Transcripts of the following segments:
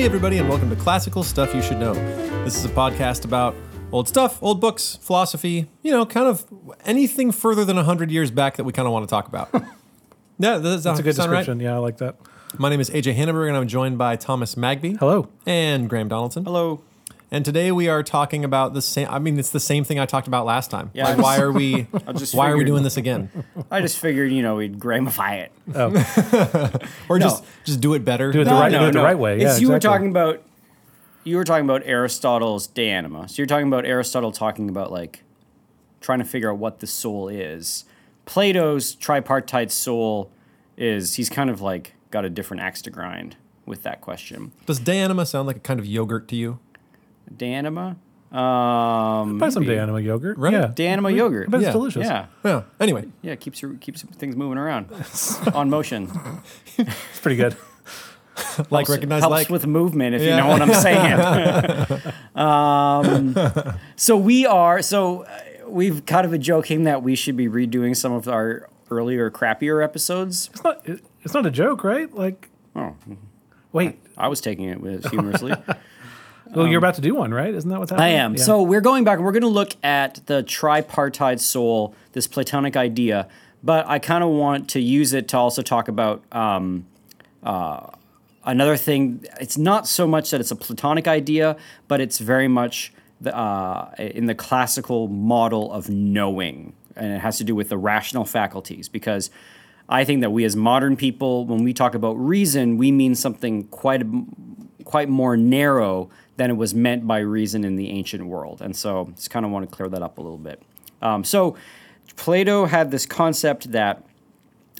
Hey, everybody, and welcome to Classical Stuff You Should Know. This is a podcast about old stuff, old books, philosophy, you know, kind of anything further than 100 years back that we kind of want to talk about. yeah, does that That's a good sound right? description. Yeah, I like that. My name is AJ Hanenburg, and I'm joined by Thomas Magbee. Hello. And Graham Donaldson. Hello. And today we are talking about the same. I mean, it's the same thing I talked about last time. Yeah, Like, just- why are we? just why are we doing this again? I just figured, you know, we'd Grahamify it. Oh. Or No. just just do it better? Do it the right- do it the right way. Yeah, It's, you were talking about you were talking about Aristotle's De Anima. So you're talking about Aristotle talking about like trying to figure out what the soul is. Plato's tripartite soul is he's kind of like got a different axe to grind with that question. Does De Anima sound like a kind of yogurt to you? De Anima? Um Buy some Danima yogurt. Right. Yeah. Danima Anima yogurt. I bet Yeah. it's delicious. Yeah. Yeah. Anyway, Yeah, keeps your keeps things moving around on motion. It's pretty good. like helps, recognize helps like. with movement if Yeah. you know what I'm saying. um, so we are so uh, we've kind of been joking that we should be redoing some of our earlier crappier episodes. It's not. It's not a joke, right? Like, Oh, wait. I was taking it with humorously. Well, you're about to do one, right? Isn't that what's Um, I am. Yeah. So we're going back we're going to look at the tripartite soul, this Platonic idea, but I kind of want to use it to also talk about um, uh, another thing. It's not so much that it's a Platonic idea, but it's very much the, uh, in the classical model of knowing, and it has to do with the rational faculties because. I think that we as modern people, when we talk about reason, we mean something quite quite more narrow than it was meant by reason in the ancient world. And so just kind of want to clear that up a little bit. Um, so Plato had this concept that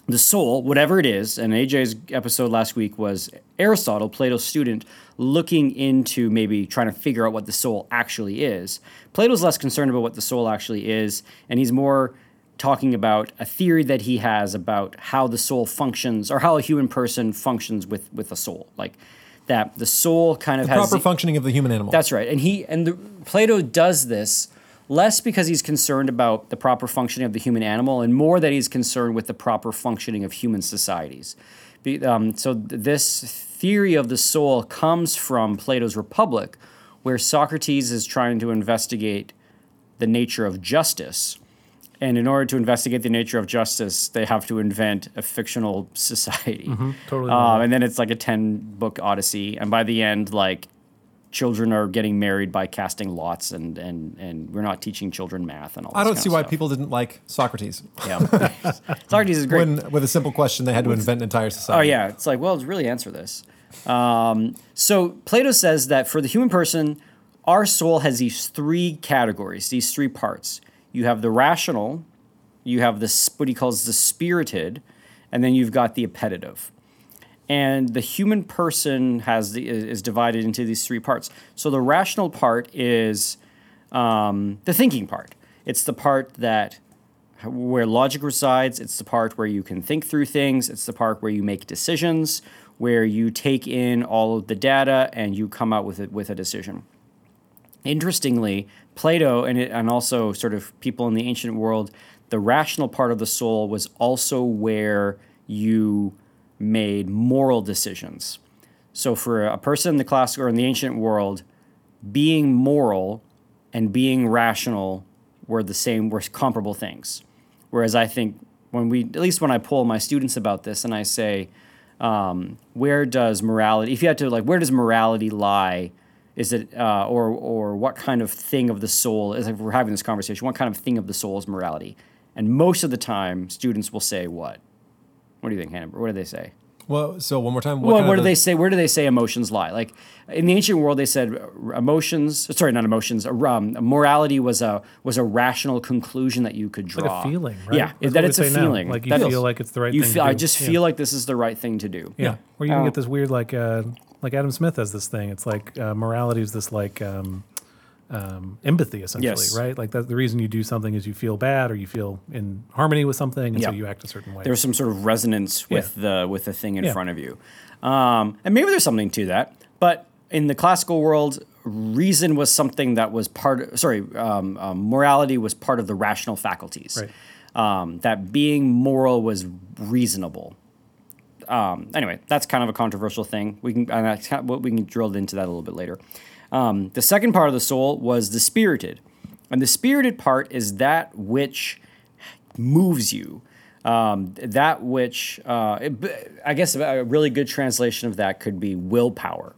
the soul, whatever it is, and AJ's episode last week was Aristotle, Plato's student, looking into maybe trying to figure out what the soul actually is. Plato's less concerned about what the soul actually is, and he's more talking about a theory that he has about how the soul functions or how a human person functions with with a soul. Like that the soul kind of has The proper the- functioning of the human animal. that's right. And he and the, Plato does this less because he's concerned about the proper functioning of the human animal and more that he's concerned with the proper functioning of human societies. Be- um, so th- this theory of the soul comes from Plato's Republic, where Socrates is trying to investigate the nature of justice. And in order to investigate the nature of justice, they have to invent a fictional society. totally Um, and then it's like a 10 book odyssey. And by the end, like, children are getting married by casting lots, and, and, and we're not teaching children math and all I don't see why stuff. people didn't like Socrates. Yeah. Socrates is great. When with a simple question, they had to invent an entire society. Oh society. yeah, it's like well, let's really answer this. Um, so Plato says that for the human person, our soul has these three categories, these three parts. You have the rational, you have this what he calls the spirited, and then you've got the appetitive. And the human person has the is divided into these three parts. So the rational part is um, the thinking part. It's the part that where logic resides. It's the part where you can think through things. It's the part where you make decisions, where you take in all of the data and you come out with it with a decision. Interestingly, Plato and it, and also sort of people in the ancient world, the rational part of the soul was also where you made moral decisions. So for a person in the classical or in the ancient world, being moral and being rational were the same, were comparable things. Whereas I think when we, at least when I poll my students about this and I say, um, where does morality, if you had to like, where does morality lie? Is it, uh, or, or what kind of thing of the soul, as if we're having this conversation, what kind of thing of the soul is morality? And most of the time, students will say what? What do you think, Hannah? What do they say? Well, so one more time. What Well, where do the- they say? Where do they say emotions lie? Like in the ancient world, they said uh, emotions. Sorry, not emotions. uh, Um, morality was a was a rational conclusion that you could draw. like a feeling, right? Yeah, That's that it's a say now. feeling. Like you That feel is- like it's the right you thing feel, to I just Yeah. feel like this is the right thing to do. Yeah. Or you can Uh, get this weird like uh, like Adam Smith has this thing. It's like uh, morality is this like um, um, empathy essentially, Yes. right? Like that the reason you do something is you feel bad or you feel in harmony with something, and so you act a certain way. There's some sort of resonance with the with the thing in Yeah. front of you, um, and maybe there's something to that. But in the classical world, reason was something that was part. Sorry, um, um, morality was part of the rational faculties. Right. Um, that being moral was reasonable. Um, anyway, that's kind of a controversial thing. We can and that's kind of, we can drill into that a little bit later. Um, the second part of the soul was the spirited, and the spirited part is that which moves you. Um, that which uh, it- I guess a really good translation of that could be willpower.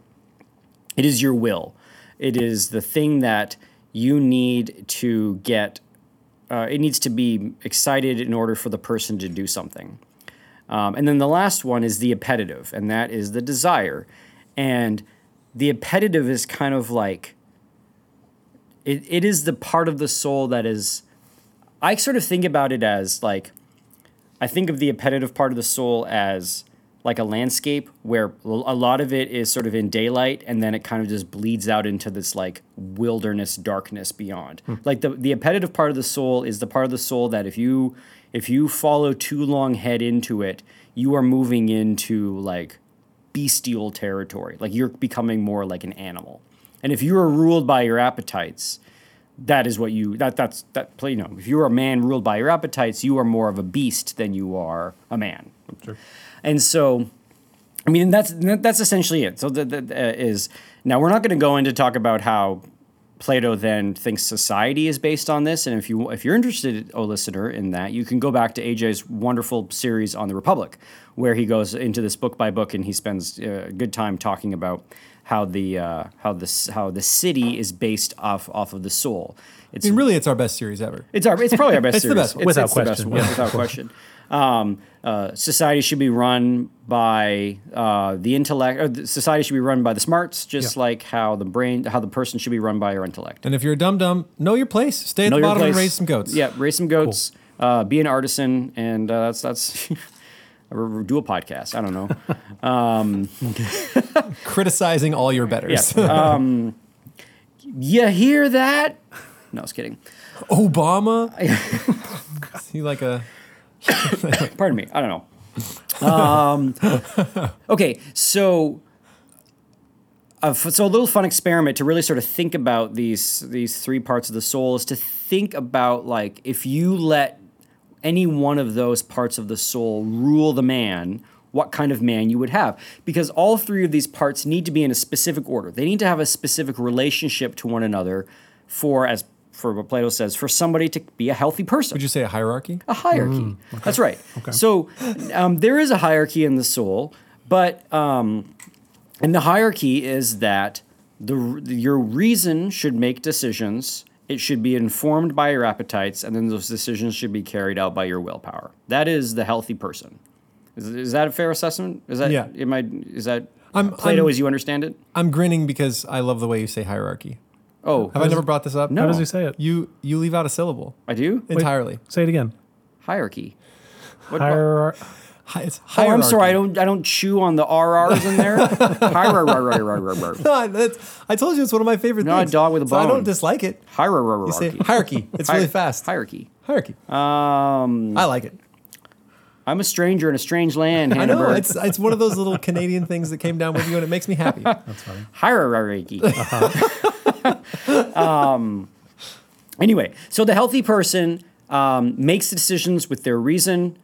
It is your will. It is the thing that you need to get. Uh, it needs to be excited in order for the person to do something. Um, and then the last one is the appetitive, and that is the desire. And the appetitive is kind of like it, it is the part of the soul that is. I sort of think about it as like I think of the appetitive part of the soul as like a landscape where a lot of it is sort of in daylight and then it kind of just bleeds out into this like wilderness darkness beyond. Like the the appetitive part of the soul is the part of the soul that if you if you follow too long head into it, you are moving into like bestial territory. Like you're becoming more like an animal. And if you are ruled by your appetites, that is what you that that's that you know if you're a man ruled by your appetites you are more of a beast than you are a man sure. and so i mean that's that's essentially it so that that, uh, is now we're not going to go into talk about how plato then thinks society is based on this and if you if you're interested oh listener in that you can go back to aj's wonderful series on the republic where he goes into this book by book and he spends uh, a good time talking about how the uh, how the how the city is based off off of the soul. It's I mean, really, it's our best series ever. it's our it's probably our best It's the best one. Without the best question, one, yeah. without question. Um, uh, society should be run by uh, the intellect. Or the society should be run by the smarts, just Yeah. like how the brain, how the person should be run by your intellect. And if you're a dum dum, know your place. Stay at Know the bottom and raise some goats. Yeah, raise some goats. Uh, be an artisan, and uh, that's that's. do a podcast. I don't know. Criticizing all your betters. Yeah. Um, you hear that? No, I was kidding. Obama. Is he like a Pardon me. I don't know. Um, okay, so uh, so a little fun experiment to really sort of think about these these three parts of the soul is to think about like if you let any one of those parts of the soul rule the man what kind of man you would have because all three of these parts need to be in a specific order they need to have a specific relationship to one another for as for what plato says for somebody to be a healthy person would you say a hierarchy? a hierarchy. That's right. Okay. So um, there is a hierarchy in the soul, but um, and the hierarchy is that the your reason should make decisions. It should be informed by your appetites, and then those decisions should be carried out by your willpower. That is the healthy person. Is, is that a fair assessment? Is that Yeah. Am I? Is that I'm- Plato I'm- as you understand it? I'm grinning because I love the way you say hierarchy. Oh, Have I never brought this up? No. How does he say it? You you leave out a syllable I do entirely. Say it again. hierarchy. What, Hierar- Hi, it's Oh, I'm sorry. I don't. I don't chew on the RRs in there. Hierarchy. No, that's, I told you it's one of my favorite Not a things. dog with a So I bone. don't dislike it. You say Hierarchy. It's really fast. Hierarchy. Hierarchy. Um, I like it. I'm a stranger in a strange land. I know Hannibal. it's it's one of those little Canadian things that came down with you, and it makes me happy. Hierarchy. um, anyway, so the healthy person um, makes decisions with their reason.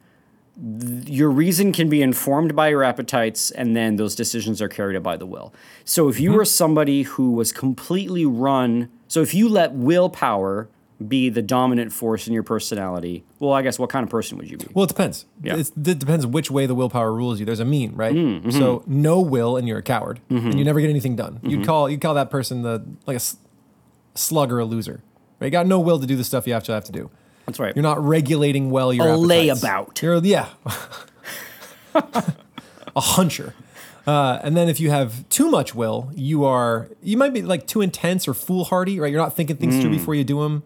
Your reason can be informed by your appetites, and then those decisions are carried out by the will. So if you were somebody who was completely run, so if you let willpower be the dominant force in your personality, well, I guess what kind of person would you be? Well, it depends. Yeah. It's, it depends which way the willpower rules you. There's a mean, right? Mm-hmm. So no will, and you're a coward, and you never get anything done. Mm-hmm. You'd call you call that person the like a slug or a loser. Right? You got no will to do the stuff you actually have to do. That's right. You're not regulating well your A appetites. layabout. You're yeah, a huncher. Uh, and then if you have too much will, you are you might be like too intense or foolhardy, right? You're not thinking things through before you do them.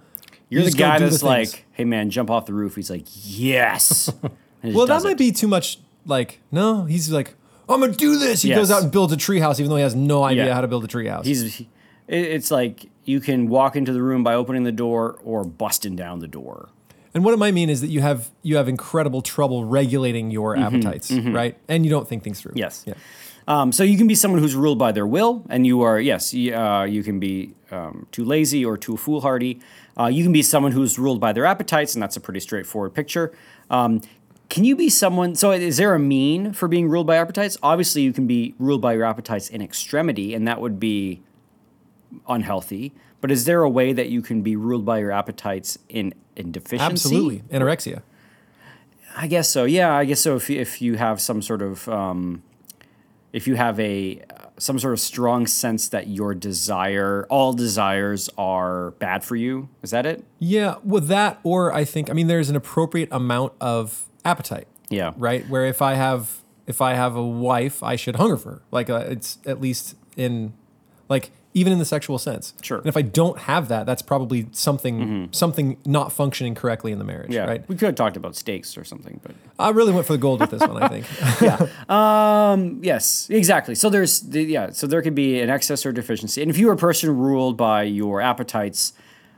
You're the just guy do the that's like, "Hey man, jump off the roof." He's like, "Yes." Well, that might it. be too much. Like, no, he's like, I'm gonna do this. He Yes. goes out and builds a treehouse, even though he has no idea Yeah. how to build a treehouse. He's. he- It's like you can walk into the room by opening the door or busting down the door. and what it might mean is that you have you have incredible trouble regulating your appetites, right? And you don't think things through. Mm-hmm, Yes. Yeah. Um, so you can be someone who's ruled by their will, and you are yes, uh, you can be um, too lazy or too foolhardy. Uh, you can be someone who's ruled by their appetites, and that's a pretty straightforward picture. Um, can you be someone? So, is there a mean for being ruled by appetites? Obviously, you can be ruled by your appetites in extremity, and that would be unhealthy. But is there a way that you can be ruled by your appetites in in deficiency? Absolutely, anorexia. I guess so. Yeah, I guess so. If you, if you have some sort of um, if you have a some sort of strong sense that your desire, all desires are bad for you, is that it? Yeah, with that, or I think I mean there's an appropriate amount of appetite. Yeah. Right. Where if I have if I have a wife, I should hunger for her. Like uh, it's at least in like even in the sexual sense. Sure. And if I don't have that, that's probably something something not functioning correctly in the marriage. Yeah. Right. We could have talked about stakes or something, but I really went for the gold with this one. I think. Um, yes, exactly. So there's the, yeah, so there could be an excess or deficiency. And if you are a person ruled by your appetites,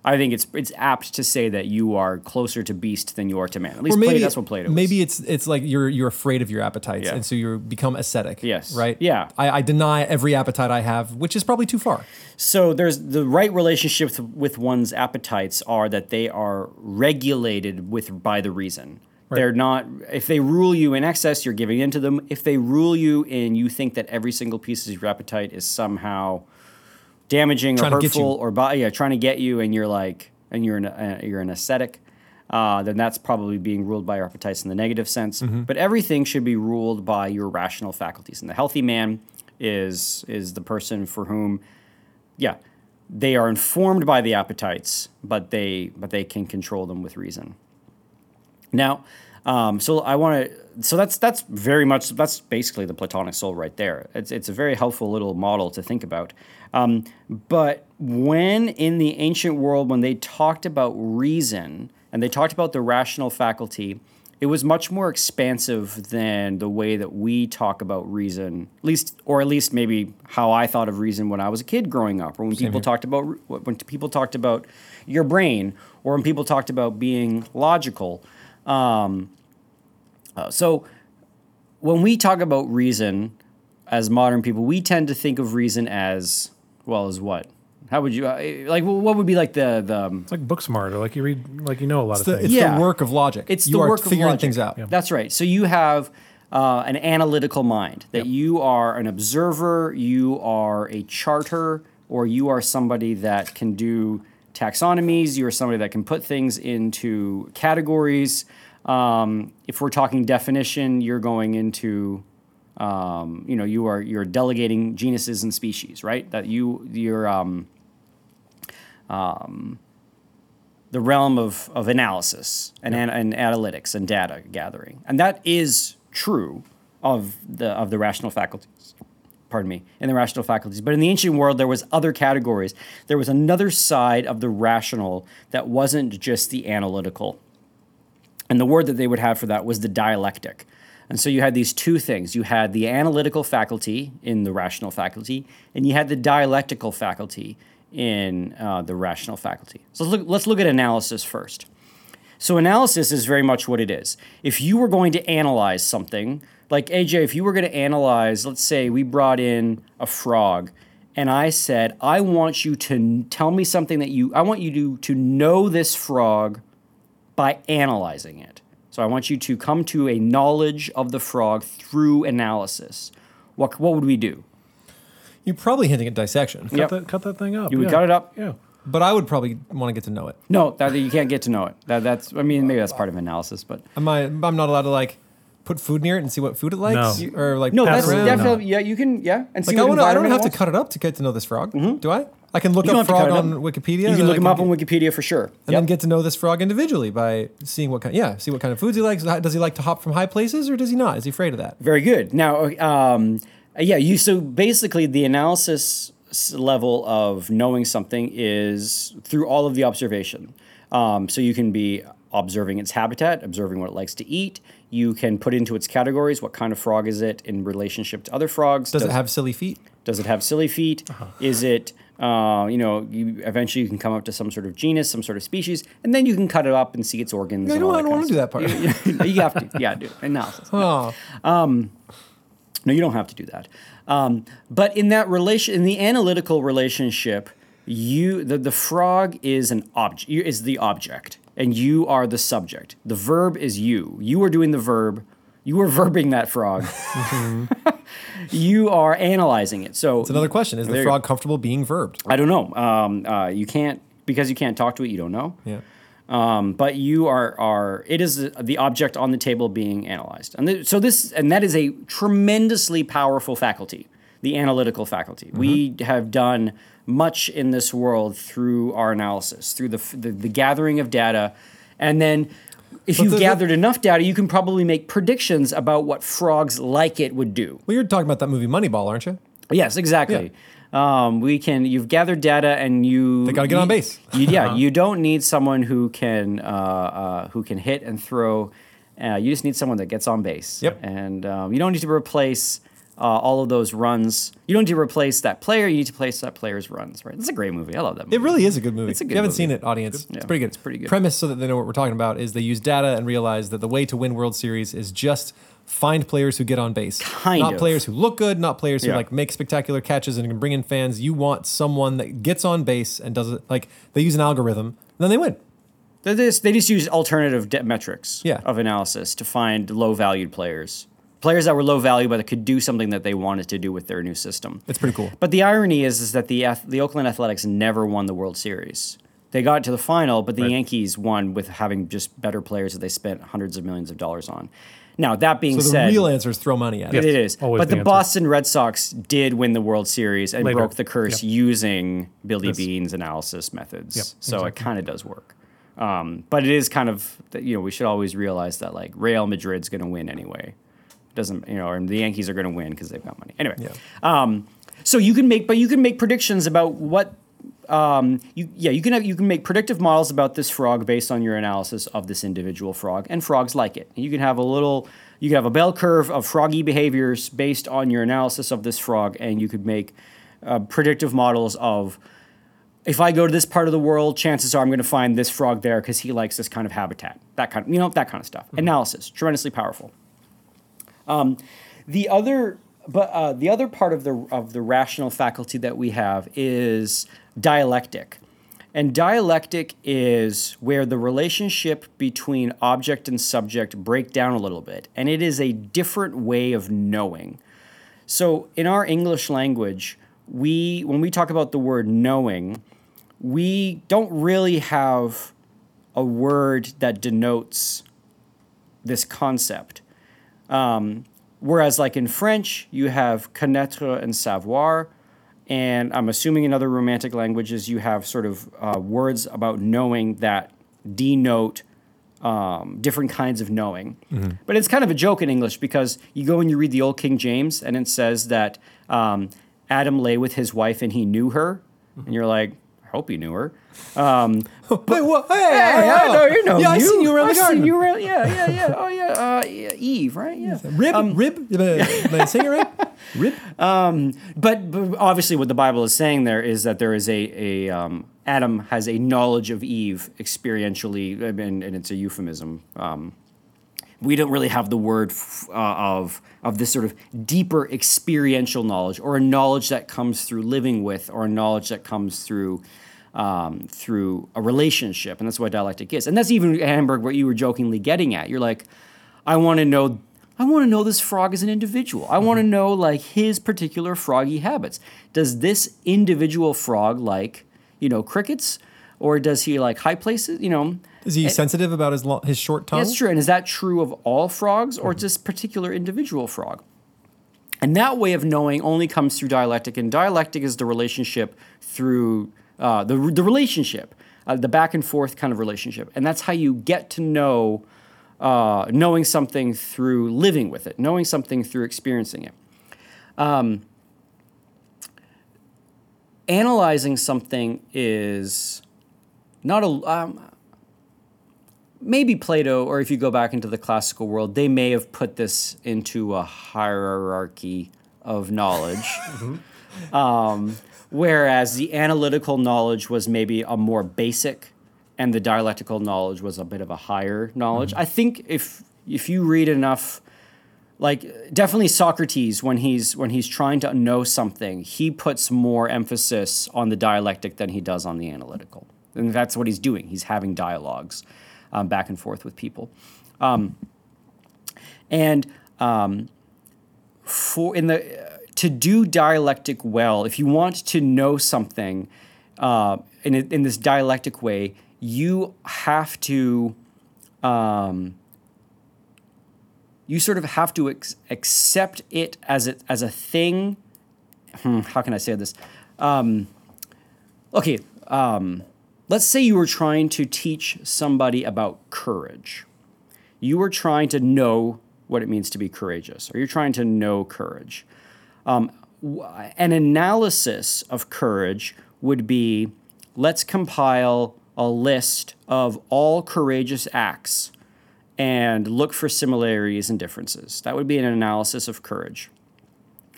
I think it's it's apt to say that you are closer to beast than you are to man. At least maybe Plato, that's what Plato. Maybe was. it's it's like you're you're afraid of your appetites, Yeah. and so you become ascetic. Yes. Right. Yeah. I, I deny every appetite I have, which is probably too far. So there's the right relationships with one's appetites are that they are regulated with by the reason. They're not if they rule you in excess, you're giving in to them. If they rule you and you think that every single piece of your appetite is somehow damaging Trying or to get you. hurtful or yeah, trying to get you and you're like and you're an uh, you're an ascetic, uh, then that's probably being ruled by your appetites in the negative sense. Mm-hmm. But everything should be ruled by your rational faculties. And the healthy man is is the person for whom yeah, they are informed by the appetites, but they but they can control them with reason. Now, um, so I want to. So that's that's very much that's basically the Platonic soul right there. It's it's a very helpful little model to think about. Um, but when in the ancient world, when they talked about reason and they talked about the rational faculty, it was much more expansive than the way that we talk about reason, at least, or at least maybe how I thought of reason when I was a kid growing up, or when people talked about when people talked about your brain, or when people talked about being logical. Um, uh, so when we talk about reason as modern people, we tend to think of reason as well as what? How would you uh, like? What would be like the the um, It's like book smart, or like you read, like you know a lot It's of the, things. it's Yeah. the work of logic. It's you the are work of figuring logic. things out. That's right. So you have uh, an analytical mind that you are an observer, you are a charter, or you are somebody that can do taxonomies. You are somebody that can put things into categories. Um, if we're talking definition, you're going into um, you know you are you're delegating genuses and species, right? That you you're um, the realm of, of analysis and, an, and analytics and data gathering. And that is true of the, of the rational faculties. Pardon me, in the rational faculties. But in the ancient world, there was other categories. There was another side of the rational that wasn't just the analytical. And the word that they would have for that was the dialectic. And so you had these two things. You had the analytical faculty in the rational faculty, and you had the dialectical faculty in uh, the rational faculty. So let's look, let's look at analysis first. So analysis is very much what it is. If you were going to analyze something, like AJ, if you were going to analyze, let's say we brought in a frog, and I said, I want you to tell me something that you, I want you to, to know this frog by analyzing it. So I want you to come to a knowledge of the frog through analysis. What, what would we do? You're probably hinting at dissection, cut, Yep. that, cut that thing up. You would yeah. cut it up? Yeah. but I would probably want to get to know it. No, that, you can't get to know it. That, that's, I mean, maybe that's part of analysis, but Am I? I'm not allowed to like put food near it and see what food it likes, No. or like no, that's around? definitely, yeah, you can, yeah, and see Like I, wanna, I don't environment have to cut it up to get to know this frog. Do I? I can look You up have frog on up. Wikipedia. You and can look I him up on Wikipedia for sure. and Yep. then get to know this frog individually by seeing what kind. Yeah, see what kind of foods he likes. Does he like to hop from high places, or does he not? Is he afraid of that? Very good. Now, um, yeah, you so basically the analysis level of knowing something is through all of the observation. Um, so you can be observing its habitat, observing what it likes to eat. You can put into its categories what kind of frog is it in relationship to other frogs. Does, it have silly feet? Does it have silly feet? Is it, uh, you know, you eventually you can come up to some sort of genus, some sort of species, and then you can cut it up and see its organs. I and don't, I don't want to do that part. stuff. You, you have to, yeah, do analysis. oh, No, you don't have to do that. Um, but in that relation, in the analytical relationship, you the, the frog is an object is the object. And you are the subject. The verb is you. You are doing the verb. You are verbing that frog. you are analyzing it. So It's another question: Is the frog comfortable being verbed? I don't know. Um, uh, you can't because you can't talk to it. You don't know. Yeah. Um, but you are are it is the object on the table being analyzed, and th- so this and that is a tremendously powerful faculty, the analytical faculty. We have done much in this world through our analysis, through the the, the gathering of data, and then. If you've the- the- gathered enough data, you can probably make predictions about what frogs like it would do. Well, you're talking about that movie Moneyball, aren't you? Yes, exactly. Um, we can. You've gathered data, and you They gotta get on you- base. You, yeah, you don't need someone who can uh, uh, who can hit and throw. Uh, you just need someone that gets on base. Yep. And um, you don't need to replace uh, all of those runs. You don't need to replace that player. You need to replace that player's runs. Right. It's a great movie. I love that movie. It really is a good movie. It's a if good you haven't movie. seen it, audience, Yeah, it's pretty good. it's pretty good. Premise, so that they know what we're talking about, is they use data and realize that the way to win World Series is just find players who get on base. Kind not of. players who look good, not players who Yeah. like make spectacular catches and can bring in fans. You want someone that gets on base and does it like they use an algorithm, and then they win. They just, they just use alternative de- metrics Yeah. of analysis to find low valued players. Players that were low value but that could do something that they wanted to do with their new system. It's pretty cool. But the irony is, is that the the Oakland Athletics never won the World Series. They got to the final, but the Right. Yankees won with having just better players that they spent hundreds of millions of dollars on. Now that being said So the said, real answer is throw money at it it. is. always But the the. Boston Red Sox did win the World Series and Later. broke the curse Yep. using Billy This. Beane's analysis methods. Yep, so it kind of does work. Um, but it is kind of you know we should always realize that like Real Madrid's going to win anyway. Doesn't you know? Or the Yankees are going to win because they've got money anyway. Yeah. Um, so you can make, but you can make predictions about what. Um, you yeah, you can have, you can make predictive models about this frog based on your analysis of this individual frog, and frogs like it. You can have a little, you can have a bell curve of froggy behaviors based on your analysis of this frog, and you could make uh, predictive models of if I go to this part of the world, chances are I'm going to find this frog there because he likes this kind of habitat. That kind of, you know, that kind of stuff. Analysis, tremendously powerful. Um, the other, but uh, the other part of the of the rational faculty that we have is dialectic, and dialectic is where the relationship between object and subject break down a little bit, and it is a different way of knowing. So in our English language, we when we talk about the word knowing, we don't really have a word that denotes this concept. Um, whereas, like in French, you have connaître and savoir, and I'm assuming in other Romantic languages you have sort of uh, words about knowing that denote um, different kinds of knowing. But it's kind of a joke in English because you go and you read the Old King James, and it says that um, Adam lay with his wife and he knew her, and you're like, I hope he knew her. Um, Wait, what? Hey, Hey, I know, you know. Yeah, I seen you around I've the garden. Seen you around, yeah, yeah, yeah. Oh, yeah. Uh, yeah, Eve, right? Yeah. Rib, rib, uh, I saying it right? Rib. But, but obviously, what the Bible is saying there is that there is a, a um, Adam has a knowledge of Eve experientially, and, and it's a euphemism. Um, we don't really have the word f- uh, of of this sort of deeper experiential knowledge, or a knowledge that comes through living with, or a knowledge that comes through um, through a relationship, and that's what dialectic is. And that's even Hamburg, what you were jokingly getting at. You're like, I want to know. I want to know this frog as an individual. I want to know like his particular froggy habits. Does this individual frog like, you know, crickets, or does he like high places? You know, Is he sensitive about his lo- his short tongue? that's true. And is that true of all frogs or just particular individual frog? And that way of knowing only comes through dialectic, and dialectic is the relationship through uh, the the relationship, uh, the back and forth kind of relationship, and that's how you get to know uh, knowing something through living with it, knowing something through experiencing it. Um, analyzing something is not a um, maybe Plato, or if you go back into the classical world, they may have put this into a hierarchy of knowledge. um, whereas the analytical knowledge was maybe a more basic, and the dialectical knowledge was a bit of a higher knowledge. I think if if you read enough like definitely Socrates when he's when he's trying to know something, he puts more emphasis on the dialectic than he does on the analytical. And that's what he's doing. He's having dialogues. um, back and forth with people. Um, and um, for in the to do dialectic well, if you want to know something uh, in in this dialectic way, you have to. Um, you sort of have to ex- accept it as a, as a thing. Hmm, how can I say this? Um, okay, um, let's say you were trying to teach somebody about courage. You were trying to know what it means to be courageous, or you're trying to know courage. Um, an analysis of courage would be let's compile a list of all courageous acts and look for similarities and differences. That would be an analysis of courage.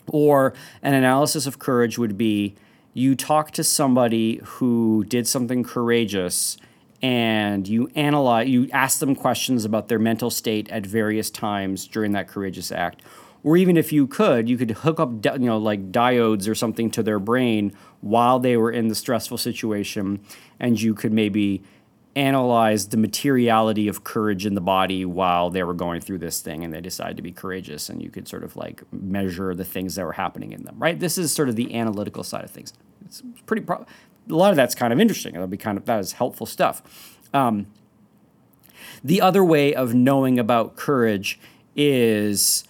Or an analysis of courage would be you talk to somebody who did something courageous and you analyze you ask them questions about their mental state at various times during that courageous act. Or even if you could you could hook up you know like diodes or something to their brain while they were in the stressful situation and you could maybe analyze the materiality of courage in the body while they were going through this thing and they decided to be courageous and you could sort of like measure the things that were happening in them right? This is sort of the analytical side of things it's pretty pro- a lot of that's kind of interesting it'll be kind of that is helpful stuff um, the other way of knowing about courage is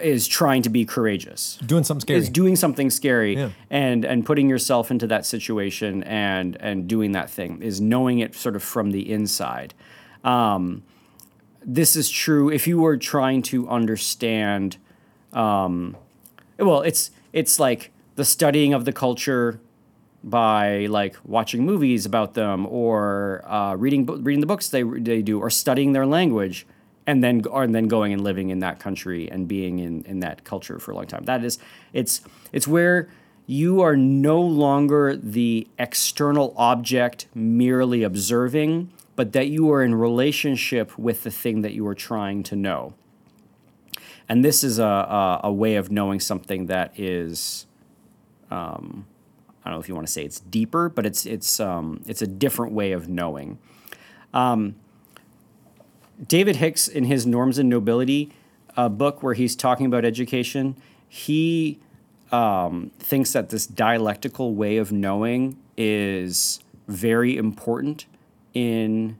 is trying to be courageous. Doing something scary. Is doing something scary Yeah. and and putting yourself into that situation and and doing that thing is knowing it sort of from the inside. Um, this is true if you were trying to understand. Um, well, it's it's like the studying of the culture by like watching movies about them or uh, reading reading the books they they do or studying their language and then and then going and living in that country and being in in that culture for a long time. That is it's it's where you are no longer the external object merely observing, but that you are in relationship with the thing that you are trying to know. And this is a, a, a way of knowing something that is um, I don't know if you want to say it's deeper, but it's it's um, it's a different way of knowing. Um, David Hicks, in his Norms and Nobility uh, book, where he's talking about education, he um, thinks that this dialectical way of knowing is very important in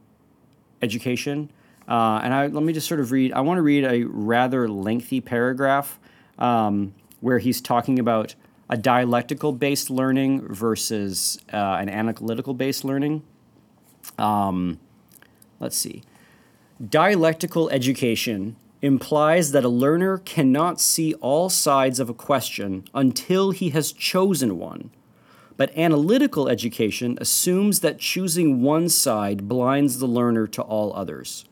education. Uh, and I, let me just sort of read, I want to read a rather lengthy paragraph um, where he's talking about a dialectical based learning versus uh, an analytical based learning. Um, let's see. Dialectical education implies that a learner cannot see all sides of a question until he has chosen one. But analytical education assumes that choosing one side blinds the learner to all others.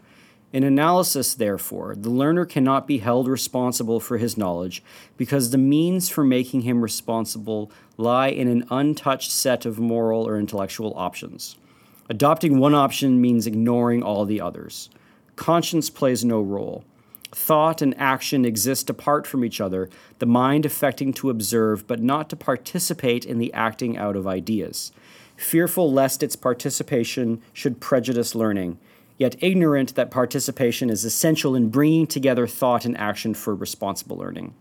In analysis, therefore, the learner cannot be held responsible for his knowledge because the means for making him responsible lie in an untouched set of moral or intellectual options. Adopting one option means ignoring all the others. Conscience plays no role. Thought and action exist apart from each other, the mind affecting to observe but not to participate in the acting out of ideas. Fearful lest its participation should prejudice learning, yet ignorant that participation is essential in bringing together thought and action for responsible learning.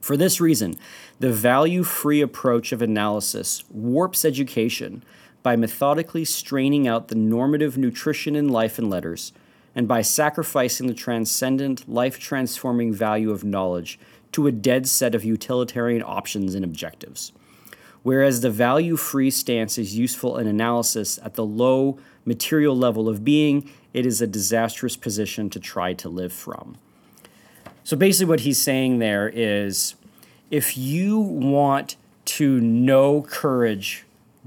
For this reason, the value free approach of analysis warps education by methodically straining out the normative nutrition in life and letters, and by sacrificing the transcendent, life transforming value of knowledge to a dead set of utilitarian options and objectives. Whereas the value free stance is useful in analysis at the low material level of being, it is a disastrous position to try to live from. So basically, what he's saying there is if you want to know courage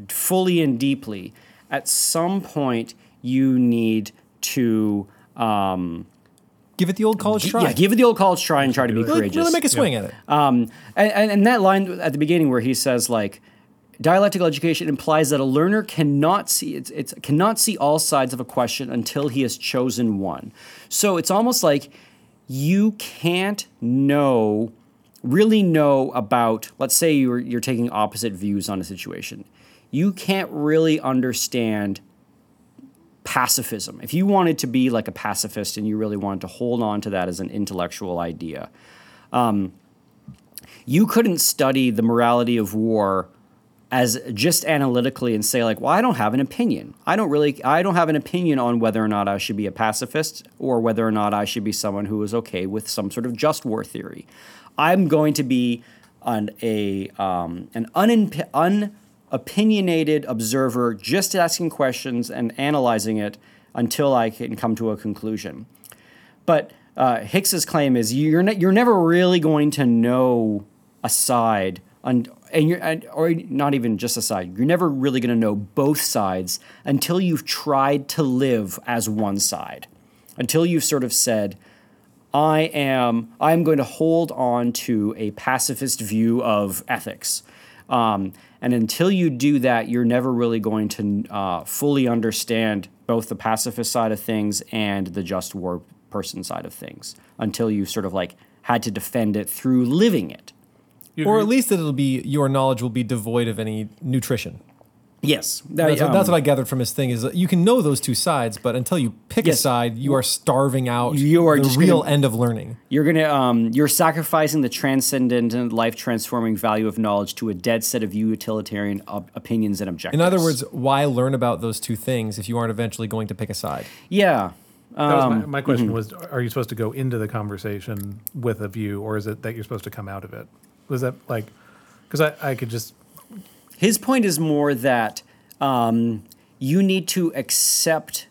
fully and deeply, at some point you need to um, Give it the old college try. yeah, give it the old college try and try to be really, courageous. really make a swing at it. Um, and, and, and that line at the beginning where he says like dialectical education implies that a learner cannot see it's, it's cannot see all sides of a question until he has chosen one. So it's almost like you can't know really know about let's say you're you're taking opposite views on a situation. You can't really understand pacifism. If you wanted to be like a pacifist and you really wanted to hold on to that as an intellectual idea, um, you couldn't study the morality of war as just analytically and say like well i don't have an opinion i don't really i don't have an opinion on whether or not i should be a pacifist or whether or not i should be someone who is okay with some sort of just war theory i'm going to be an a um, an unin- unopinionated observer just asking questions and analyzing it until i can come to a conclusion. But uh, hicks's claim is you're, ne- you're never really going to know a side un- and you're and, or not even just a side. You're never really going to know both sides until you've tried to live as one side. Until you've sort of said i am i'm going to hold on to a pacifist view of ethics um, and until you do that you're never really going to uh, fully understand both the pacifist side of things and the just war person side of things until you've sort of like had to defend it through living it You Or agree? at least that it'll be your knowledge will be devoid of any nutrition. Yes That's, um, that's what I gathered from his thing is that you can know those two sides, but until you pick Yes. a side, you are starving out You are the just real gonna- end of learning. You're gonna um, you're sacrificing the transcendent and life transforming value of knowledge to a dead set of utilitarian op- opinions and objectives. In other words, why learn about those two things if you aren't eventually going to pick a side? yeah, That was um, my, my question was: Are you supposed to go into the conversation with a view, or is it that you're supposed to come out of it? Was that like? Because I, I could just his point is more that um, you need to accept,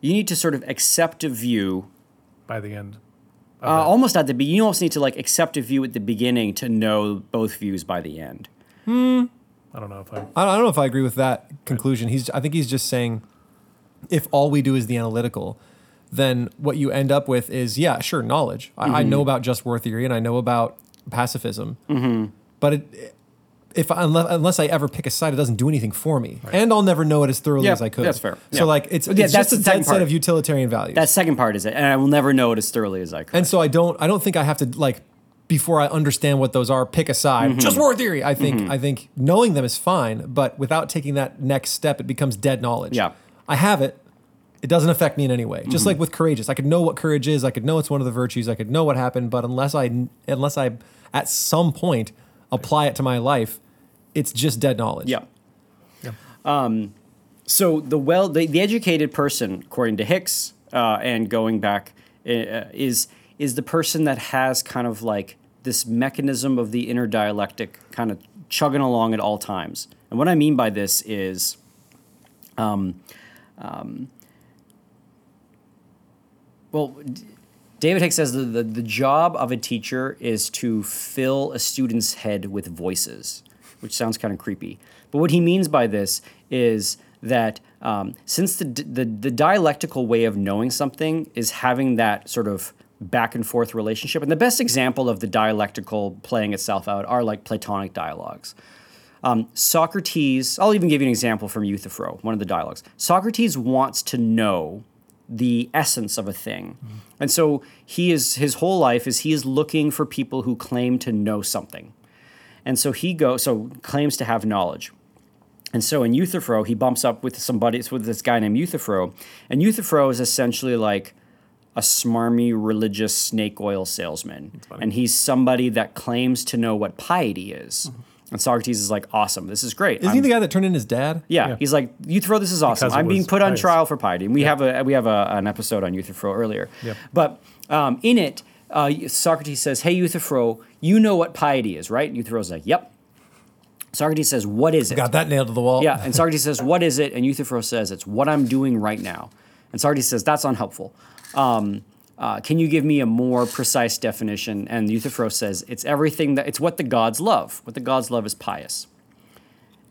you need to sort of accept a view by the end. uh, almost at the be. You almost need to like accept a view at the beginning to know both views by the end. Hmm. I don't know if I. I I don't know if I agree with that conclusion. He's I think he's just saying if all we do is the analytical, then what you end up with is yeah, sure, knowledge. I, I know about just war theory and I know about pacifism, but it, if unless, unless I ever pick a side, it doesn't do anything for me, and I'll never know it as thoroughly Yeah, as I could. that's fair. So Yeah. like it's, Yeah, it's that's just a dead set of utilitarian values. That second part is it, and I will never know it as thoroughly as I could. And so I don't I don't think I have to like before I understand what those are, pick a side. Mm-hmm. Just war theory. I think I think knowing them is fine, but without taking that next step, it becomes dead knowledge. Yeah. I have it. It doesn't affect me in any way. Mm-hmm. Just like with courageous, I could know what courage is. I could know it's one of the virtues. I could know what happened, but unless I unless I at some point apply it to my life, it's just dead knowledge. Yeah. Um, so the well, the, the educated person, according to Hicks, uh, and going back, uh, is is the person that has kind of like this mechanism of the inner dialectic kind of chugging along at all times. And what I mean by this is, well, D- David Hicks says the, the, the job of a teacher is to fill a student's head with voices, which sounds kind of creepy. But what he means by this is that um, since the, the, the dialectical way of knowing something is having that sort of back and forth relationship, and the best example of the dialectical playing itself out are like Platonic dialogues. Um, Socrates, I'll even give you an example from Euthyphro, one of the dialogues. Socrates wants to know the essence of a thing. Mm-hmm. And so he is his whole life is he is looking for people who claim to know something. And so he goes so claims to have knowledge. And so in Euthyphro, he bumps up with somebody it's with this guy named Euthyphro. And Euthyphro is essentially like a smarmy religious snake oil salesman. And he's somebody that claims to know what piety is. Mm-hmm. And Socrates is like, awesome, this is great. Isn't he the guy that turned in his dad? Yeah, Yeah. he's like, Euthyphro, this is awesome. Because I'm being was put on pious. trial for piety. And we have a we have a, an episode on Euthyphro earlier. Yep. But um, in it, uh, Socrates says, "Hey, Euthyphro, you know what piety is, right?" And Euthyphro's like, "Yep." Socrates says, "What is it?" Got that nailed to the wall. Yeah, and Socrates says, "What is it?" And Euthyphro says, "It's what I'm doing right now." And Socrates says, "That's unhelpful. Um, uh, can you give me a more precise definition?" And Euthyphro says, "It's everything that it's what the gods love. What the gods love is pious."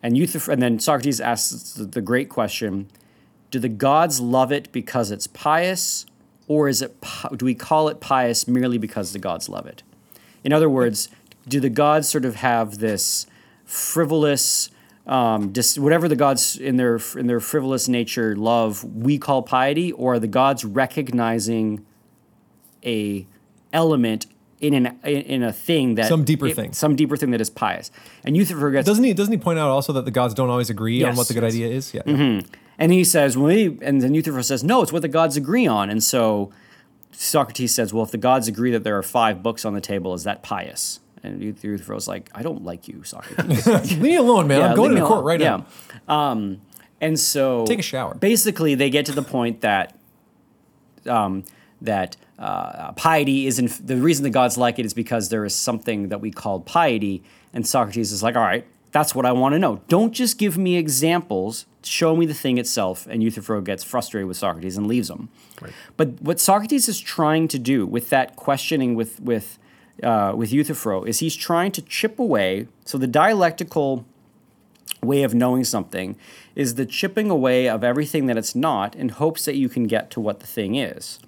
And Euthyphro, and then Socrates asks the, great question: Do the gods love it because it's pious, or is it? Do we call it pious merely because the gods love it? In other words, do the gods sort of have this frivolous, um, dis- whatever the gods in their in their frivolous nature love, we call piety, or are the gods recognizing a element in an in, a thing that Some deeper it- thing. some deeper thing that is pious? And Euthyphro gets Doesn't he? Doesn't he point out also that the gods don't always agree on what the good yes. idea is? Yeah. yeah. And he says, well, he, and then Euthyphro says, no, it's what the gods agree on. And so Socrates says, well, if the gods agree that there are five books on the table, is that pious? And Euthyphro's like, I don't like you, Socrates. Leave me alone, man. Yeah, I'm going to court right yeah. now. Um, and so Take a shower. Basically, they get to the point that um, that uh, piety isn't the reason the gods like it is because there is something that we call piety. And Socrates is like, all right, that's what I want to know. Don't just give me examples. Show me the thing itself. And Euthyphro gets frustrated with Socrates and leaves him. But what Socrates is trying to do with that questioning with with uh, with Euthyphro is he's trying to chip away. So the dialectical way of knowing something is the chipping away of everything that it's not in hopes that you can get to what the thing is.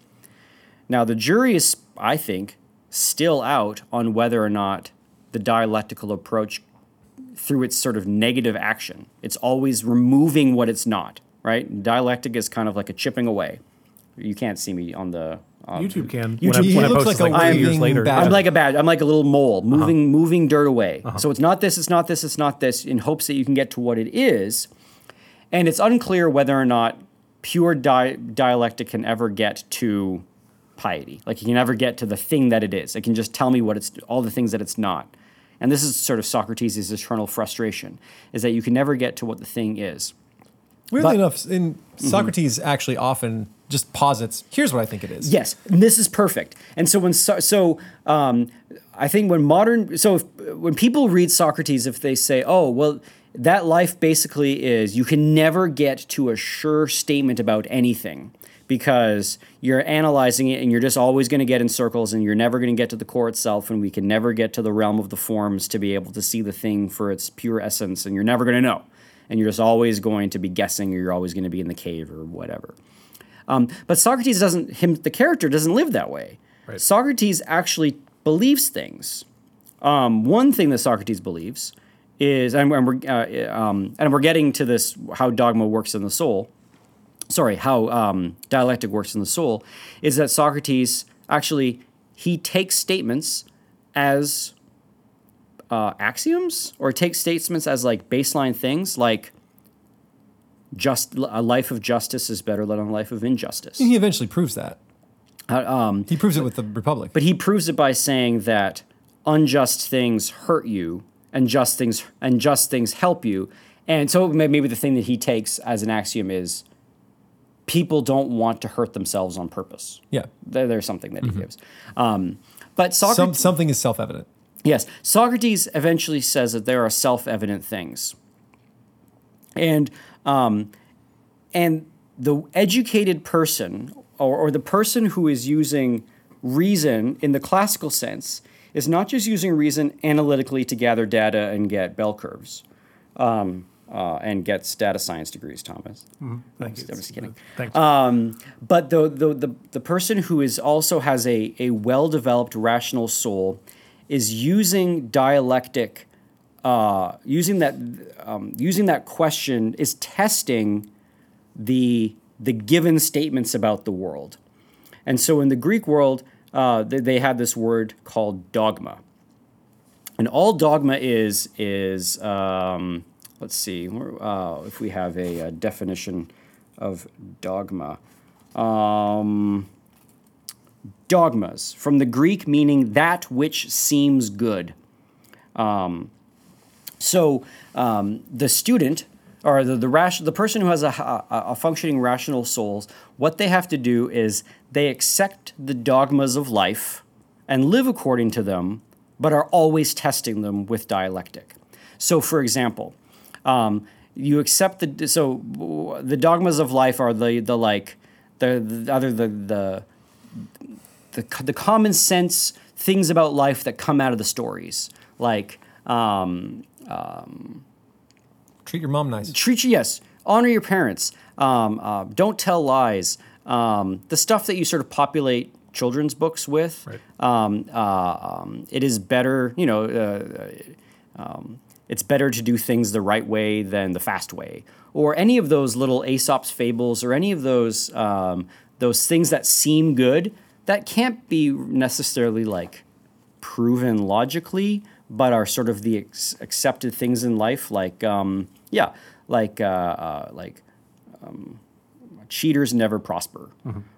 Now, the jury is, I think, still out on whether or not the dialectical approach, through its sort of negative action, it's always removing what it's not, right? Dialectic is kind of like a chipping away. You can't see me on the. Um, YouTube can. YouTube- when I, He when I looks post like this, a like three years living later. badger. I'm like a bad. I'm like a little mole moving, moving dirt away. So it's not this. It's not this. It's not this. In hopes that you can get to what it is, and it's unclear whether or not pure di- dialectic can ever get to piety. Like it can never get to the thing that it is. It can just tell me what it's all the things that it's not. And this is sort of Socrates' eternal frustration: is that you can never get to what the thing is. Weirdly But- enough, in Socrates actually often just posits, here's what I think it is. Yes, and this is perfect. And so when so, so um, I think when modern so if, when people read Socrates, if they say, "Oh, well, that life basically is you can never get to a sure statement about anything." Because you're analyzing it and you're just always going to get in circles and you're never going to get to the core itself, and we can never get to the realm of the forms to be able to see the thing for its pure essence, and you're never going to know. And you're just always going to be guessing, or you're always going to be in the cave or whatever. Um, but Socrates doesn't, him, the character doesn't live that way. Right. Socrates actually believes things. Um, one thing that Socrates believes is, and, and we're, uh, um, and we're getting to this, how dogma works in the soul. Sorry, how um, dialectic works in the soul, is that Socrates actually he takes statements as uh, axioms, or takes statements as like baseline things, like just a life of justice is better than a life of injustice. He eventually proves that. Uh, um, He proves it with the Republic. but he proves it by saying that unjust things hurt you and just things and just things help you. And so maybe the thing that he takes as an axiom is people don't want to hurt themselves on purpose. yeah. There, there's something that he gives. Um, but Some, something is self evident. Yes, Socrates eventually says that there are self-evident things, and um, and the educated person or, or the person who is using reason in the classical sense is not just using reason analytically to gather data and get bell curves, um, uh, and gets data science degrees. Thomas, Thank you. I'm just kidding. Thanks. Um, but the, the, the, the person who is also has a, a well developed rational soul is using dialectic, uh, using that um, using that question is testing the the given statements about the world, and so in the Greek world, uh, they, they had this word called dogma, and all dogma is is um, let's see uh, if we have a, a definition of dogma. Um, dogmas from the Greek meaning that which seems good. Um, so um, the student or the the, the person who has a, a, a functioning rational souls, what they have to do is they accept the dogmas of life and live according to them, but are always testing them with dialectic. So, for example, um, you accept the so the dogmas of life are the the like the, the other the the the, the common sense things about life that come out of the stories, like um, Treat your mom nice. treat you yes, honor your parents, um, uh, don't tell lies, um, the stuff that you sort of populate children's books with. Right. Um, uh, um, it is better, you know. Uh, um, it's better to do things the right way than the fast way, or any of those little Aesop's fables, or any of those um, those things that seem good that can't be necessarily like proven logically, but are sort of the ex- accepted things in life, like um, yeah, like uh, uh, like um, cheaters never prosper,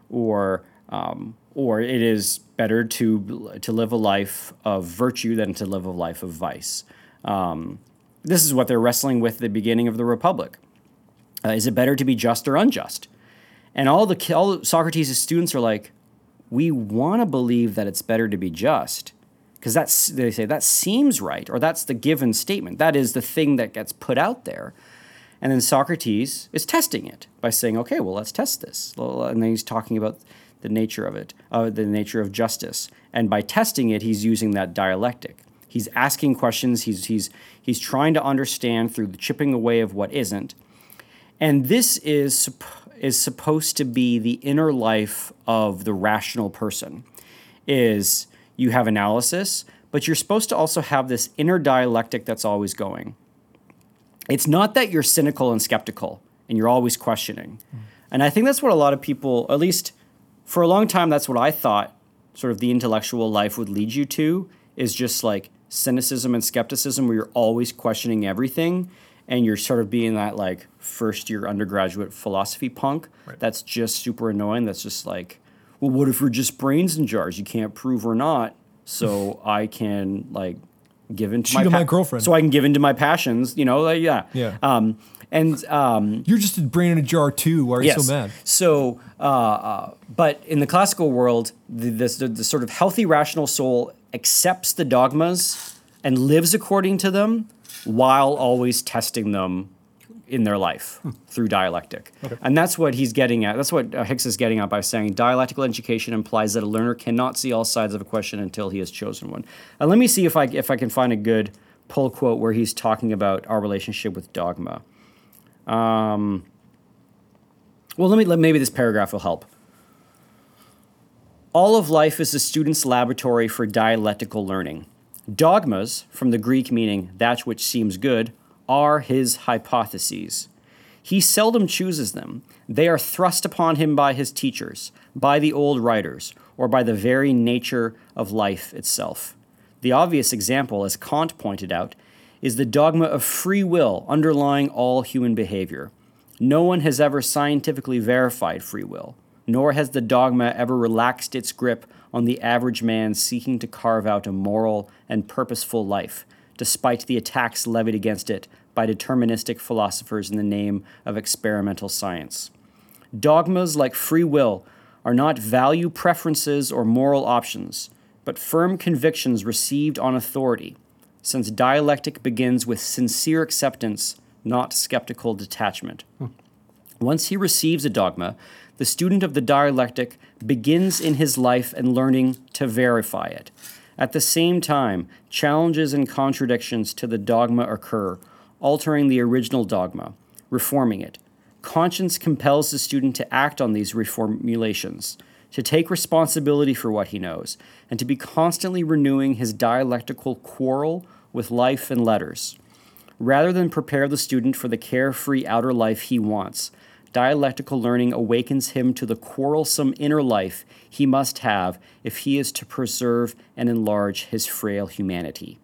or um, or it is better to to live a life of virtue than to live a life of vice. Um, this is what they're wrestling with at the beginning of the Republic. Uh, is it better to be just or unjust? And all the all Socrates' students are like, we want to believe that it's better to be just because that's they say that seems right or that's the given statement. That is the thing that gets put out there. And then socrates is testing it by saying okay well let's test this. And then he's talking about the nature of it uh, the nature of justice. And by testing it he's using that dialectic he's asking questions. He's he's he's trying to understand through the chipping away of what isn't. And this is is supposed to be the inner life of the rational person is you have analysis but you're supposed to also have this inner dialectic that's always going. It's not that you're cynical and skeptical and you're always questioning. And i think that's what a lot of people at least for a long time that's what i thought sort of the intellectual life would lead you to is just like cynicism and skepticism where you're always questioning everything and you're sort of being that like first year undergraduate philosophy punk Right. that's just super annoying that's just like well what if we're just brains in jars you can't prove we're not so i can like give into Cheat my, on my girlfriend. so i can give into my passions you know like, yeah Yeah. um and um You're just a brain in a jar too. Why are you yes. so mad? So, uh, uh, but in the classical world, the, this, the, the sort of healthy, rational soul accepts the dogmas and lives according to them while always testing them in their life through dialectic. And that's what he's getting at. That's what uh, Hicks is getting at by saying dialectical education implies that a learner cannot see all sides of a question until he has chosen one. And let me see if I, if I can find a good pull quote where he's talking about our relationship with dogma. Um, well, let me let, maybe this paragraph will help. All of life is a student's laboratory for dialectical learning. Dogmas, from the Greek meaning that which seems good, are his hypotheses. He seldom chooses them. They are thrust upon him by his teachers, by the old writers, or by the very nature of life itself. The obvious example, as Kant pointed out, is the dogma of free will underlying all human behavior. No one has ever scientifically verified free will, nor has the dogma ever relaxed its grip on the average man seeking to carve out a moral and purposeful life, despite the attacks levied against it by deterministic philosophers in the name of experimental science. Dogmas like free will are not value preferences or moral options, but firm convictions received on authority, since dialectic begins with sincere acceptance, not skeptical detachment. Hmm. Once he receives a dogma, the student of the dialectic begins in his life and learning to verify it. At the same time, challenges and contradictions to the dogma occur, altering the original dogma, reforming it. Conscience compels the student to act on these reformulations, to take responsibility for what he knows, and to be constantly renewing his dialectical quarrel with life and letters. Rather than prepare the student for the carefree outer life he wants, dialectical learning awakens him to the quarrelsome inner life he must have if he is to preserve and enlarge his frail humanity.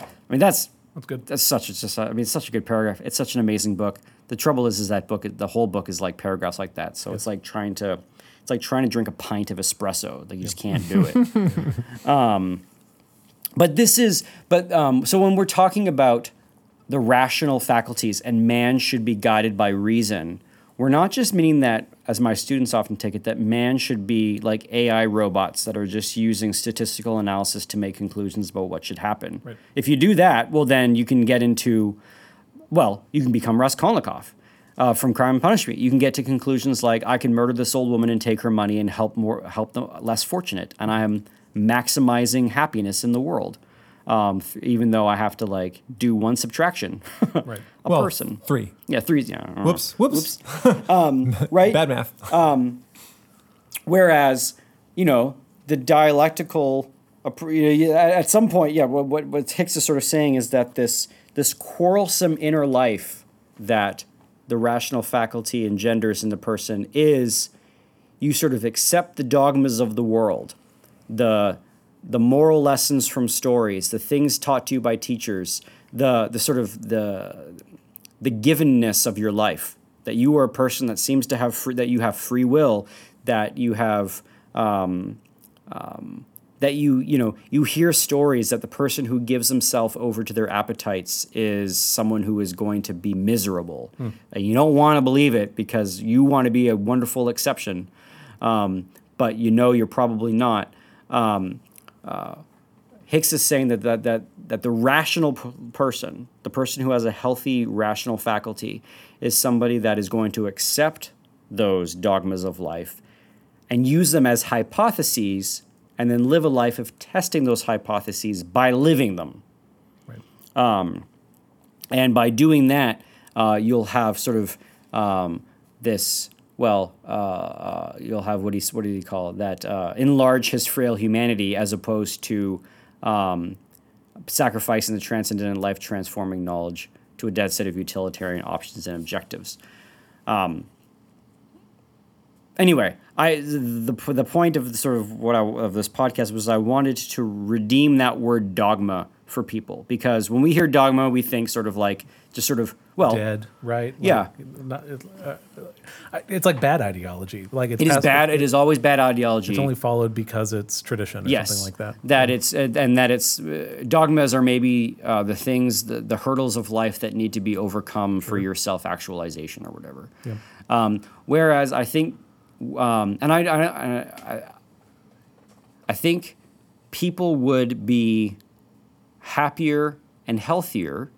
I mean, that's That's good. that's such a just I mean, it's such a good paragraph. It's such an amazing book. The trouble is, is that book, the whole book is like paragraphs like that. So it's like trying to, it's like trying to drink a pint of espresso. Like you just can't do it. um, but this is, but um, so when we're talking about the rational faculties and man should be guided by reason, we're not just meaning that, as my students often take it, that man should be like AI robots that are just using statistical analysis to make conclusions about what should happen. Right. If you do that, well, then you can get into, well, you can become Raskolnikov. Uh, from Crime and Punishment, you can get to conclusions like I can murder this old woman and take her money and help more help the less fortunate, and I am maximizing happiness in the world, um, even though I have to like do one subtraction, Right. a well, person. Three. Yeah, three. Yeah. Don't. Whoops. Whoops. Right. Bad math. Whereas, you know, the dialectical, appro- you know, you- at at some point, yeah, what, what, what Hicks is sort of saying is that this, this quarrelsome inner life that the rational faculty engenders in the person is you sort of accept the dogmas of the world, the, the moral lessons from stories, the things taught to you by teachers, the, the sort of the, the givenness of your life, that you are a person that seems to have free, that you have free will, that you have um, um, that you you know you hear stories that the person who gives himself over to their appetites is someone who is going to be miserable, and you don't want to believe it because you want to be a wonderful exception, um, but you know you're probably not. Um, uh, Hicks is saying that that that, that the rational p- person, the person who has a healthy rational faculty, is somebody that is going to accept those dogmas of life and use them as hypotheses and then live a life of testing those hypotheses by living them. Right. Um, And by doing that, uh, you'll have sort of um, this. Well, uh, uh, you'll have what he what did he call it? That uh, enlarge his frail humanity, as opposed to um, sacrificing the transcendent life transforming knowledge to a dead set of utilitarian options and objectives. anyway, I the the point of the sort of what I, of this podcast was I wanted to redeem that word dogma for people because when we hear dogma, we think sort of like just sort of well, Dead, right? Yeah. Like, not, uh, it's like bad ideology. Like it's it is bad. It is always bad ideology. It's only followed because it's tradition or yes, something like that. That it's uh, and that it's uh, dogmas are maybe uh, the things the, the hurdles of life that need to be overcome for your self actualization or whatever. Yeah. Um, whereas I think, um, and I, I, I, I think people would be happier and healthier,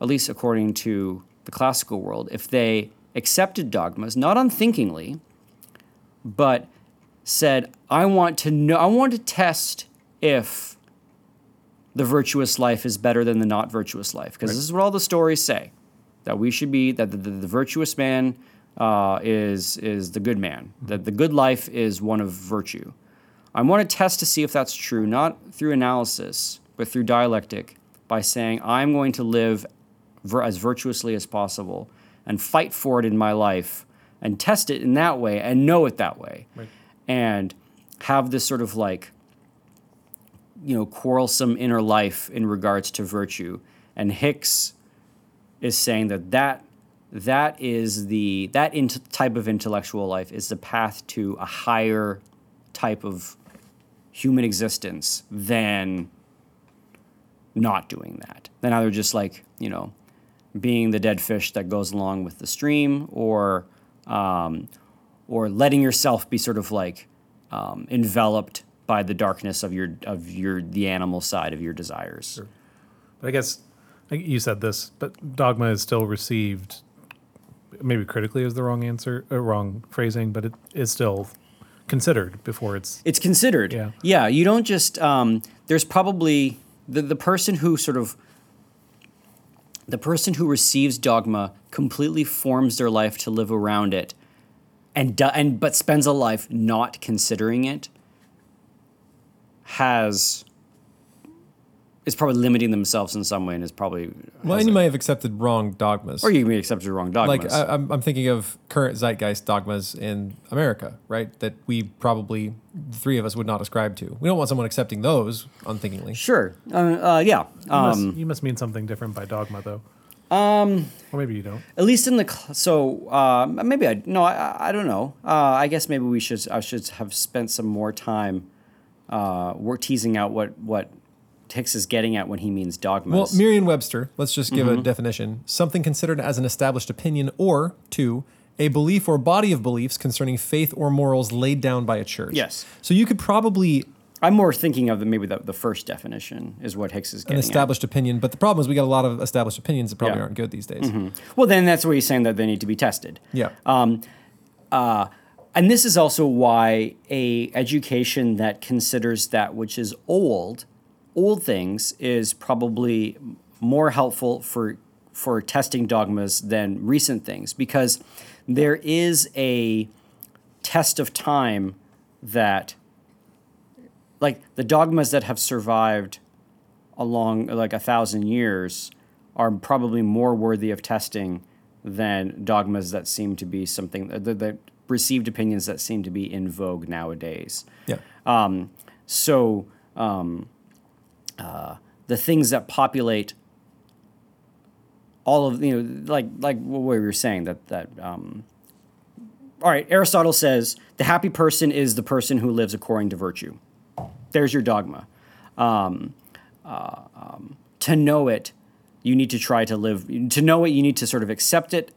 at least according to the classical world, if they accepted dogmas, not unthinkingly, but said, I want to know, I want to test if the virtuous life is better than the not virtuous life. Because this is what all the stories say that we should be, that the, the, the virtuous man uh, is, is the good man, that the good life is one of virtue. I want to test to see if that's true, not through analysis, but through dialectic, by saying, I'm going to live vir- as virtuously as possible and fight for it in my life and test it in that way and know it that way. Right. And have this sort of like, you know, quarrelsome inner life in regards to virtue. And Hicks is saying that that, that is the, that int- type of intellectual life is the path to a higher type of human existence than not doing that. Then either just like, you know, being the dead fish that goes along with the stream or, um, or letting yourself be sort of like um, enveloped by the darkness of your, of your, the animal side of your desires. But I guess you said this, but dogma is still received. Maybe critically is the wrong answer, uh, wrong phrasing, but it is still considered before it's It's considered. Yeah. Yeah. You don't just. Um, there's probably the the person who sort of. The person who receives dogma completely forms their life to live around it, and do, and but spends a life not considering it. Has. Is probably limiting themselves in some way, and is probably. Well, has and you a- might have accepted wrong dogmas. or you may be accepted wrong dogmas. like I, I'm, I'm thinking of current zeitgeist dogmas in America, right? That we probably the three of us would not ascribe to. We don't want someone accepting those unthinkingly. sure. Uh, uh, yeah. you, must, Um, you must mean something different by dogma though. Um, or maybe you don't. At least in the cl- so uh, maybe I no I- I I don't know. Uh, I guess maybe we should I should have spent some more time uh, work teasing out what what Hicks is getting at when he means dogmas. Well. Merriam-Webster. Let's just give a mm-hmm. definition: something considered as an established opinion, or two, a belief or body of beliefs concerning faith or morals laid down by a church. Yes. So you could probably I'm more thinking of the, maybe the, the first definition is what Hicks is an getting established opinion, but the problem is we got a lot of established opinions that probably Yeah. aren't good these days. at. Well, then that's where he's saying that they need to be tested. Yeah. Um, uh, and this is also why a education that considers that which is old old things is probably more helpful for for testing dogmas than recent things because there is a test of time that like the dogmas that have survived along like a thousand years are probably more worthy of testing than dogmas that seem to be something the, the received opinions that seem to be in vogue nowadays. Yeah. Um, so um, the things that populate all of you know like like what we were saying that that um, all right aristotle says the happy person is the person who lives according to virtue. There's your dogma. Um, uh, um, to know it you need to try to live to know it you need to sort of accept it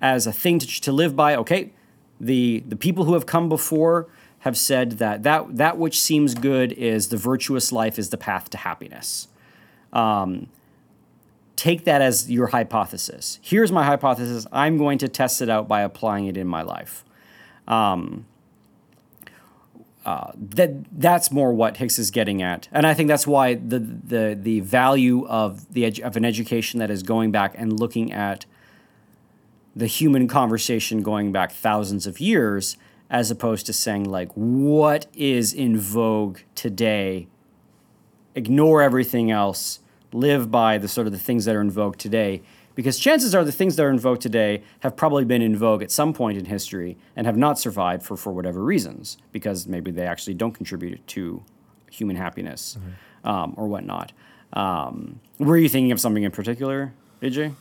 as a thing to, to live by. Okay the the people who have come before have said that that that which seems good is the virtuous life is the path to happiness take that as your hypothesis. Here's my hypothesis. I'm going to test it out by applying it in my life. Um, uh, that that's more what Hicks is getting at, and I think that's why the the the value of the edu- of an education that is going back and looking at the human conversation going back thousands of years, as opposed to saying like what is in vogue today ignore everything else, live by the sort of the things that are in vogue today. Because chances are the things that are in vogue today have probably been in vogue at some point in history and have not survived for, for whatever reasons, because maybe they actually don't contribute to human happiness um, or whatnot. Um, were you thinking of something in particular, AJ?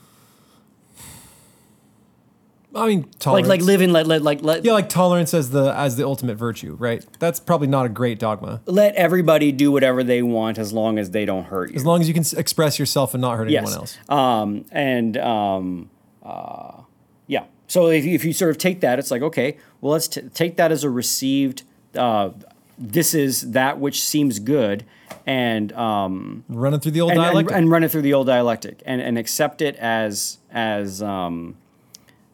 I mean, Like tolerance. like live in let let like let yeah, like tolerance as the as the ultimate virtue, right? That's probably not a great dogma. let everybody do whatever they want as long as they don't hurt you. As long as you can s- express yourself and not hurt anyone else. Um, and um, uh, yeah. So if you, if you sort of take that, it's like, okay, well, let's t- take that as a received, uh, this is that which seems good, and, um, Running through the old and, and, and run it through the old dialectic and, and accept it as, as, um,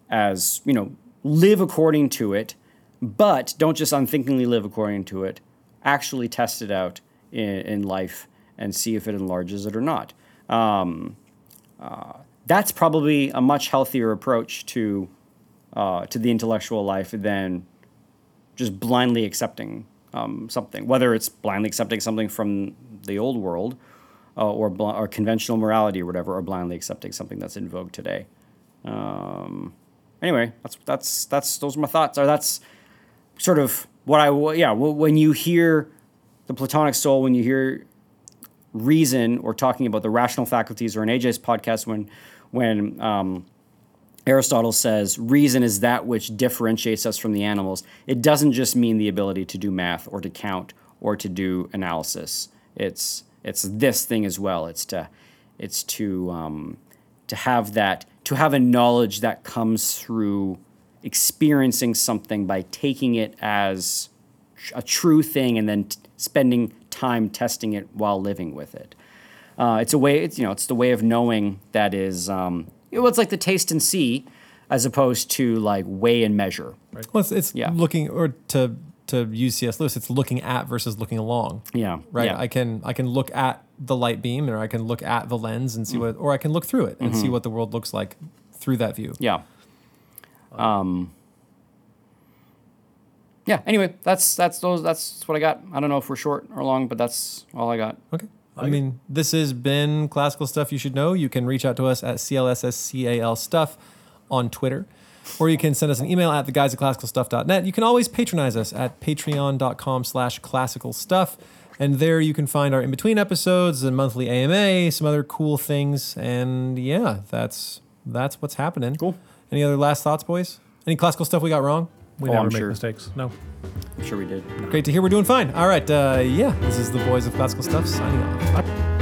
as, you know, live according to it, but don't just unthinkingly live according to it. Actually test it out in, in life and see if it enlarges it or not. Um, uh, that's probably a much healthier approach to uh, to the intellectual life than just blindly accepting um, something, whether it's blindly accepting something from the old world uh, or, bl- or conventional morality or whatever, or blindly accepting something that's in vogue today. Um, anyway, that's that's that's those are my thoughts. Or that's sort of what I yeah. When you hear the Platonic soul, when you hear reason or talking about the rational faculties, or in AJ's podcast when when um, Aristotle says reason is that which differentiates us from the animals. It doesn't just mean the ability to do math or to count or to do analysis. It's it's this thing as well. It's to it's to um, to have that to have a knowledge that comes through experiencing something by taking it as a true thing and then t- spending time testing it while living with it. Uh, it's a way. It's you know. It's the way of knowing that is. Um, you know, it's like the taste and see, as opposed to like weigh and measure. well, it's, it's Yeah. looking or to to use C.S. Lewis, it's looking at versus looking along. Yeah. Right. Yeah. I can I can look at the light beam, or I can look at the lens and see what, or I can look through it and Mm-hmm. see what the world looks like through that view. yeah. Um. Yeah. Anyway, that's that's those. That's what I got. I don't know if we're short or long, but that's all I got. Okay. I mean, this has been classical stuff you should know. You can reach out to us at CLSSCAL stuff on Twitter, or you can send us an email at the guys at classicalstuff.net. You can always patronize us at patreon.com slash classical stuff. And there you can find our in between episodes and monthly AMA, some other cool things. And yeah, that's that's what's happening. Cool. Any other last thoughts, boys? Any classical stuff we got wrong? We Oh, never I'm make sure. mistakes. No. I'm sure we did. Great to hear we're doing fine. All right. Uh, yeah, this is the boys of classical stuff signing off.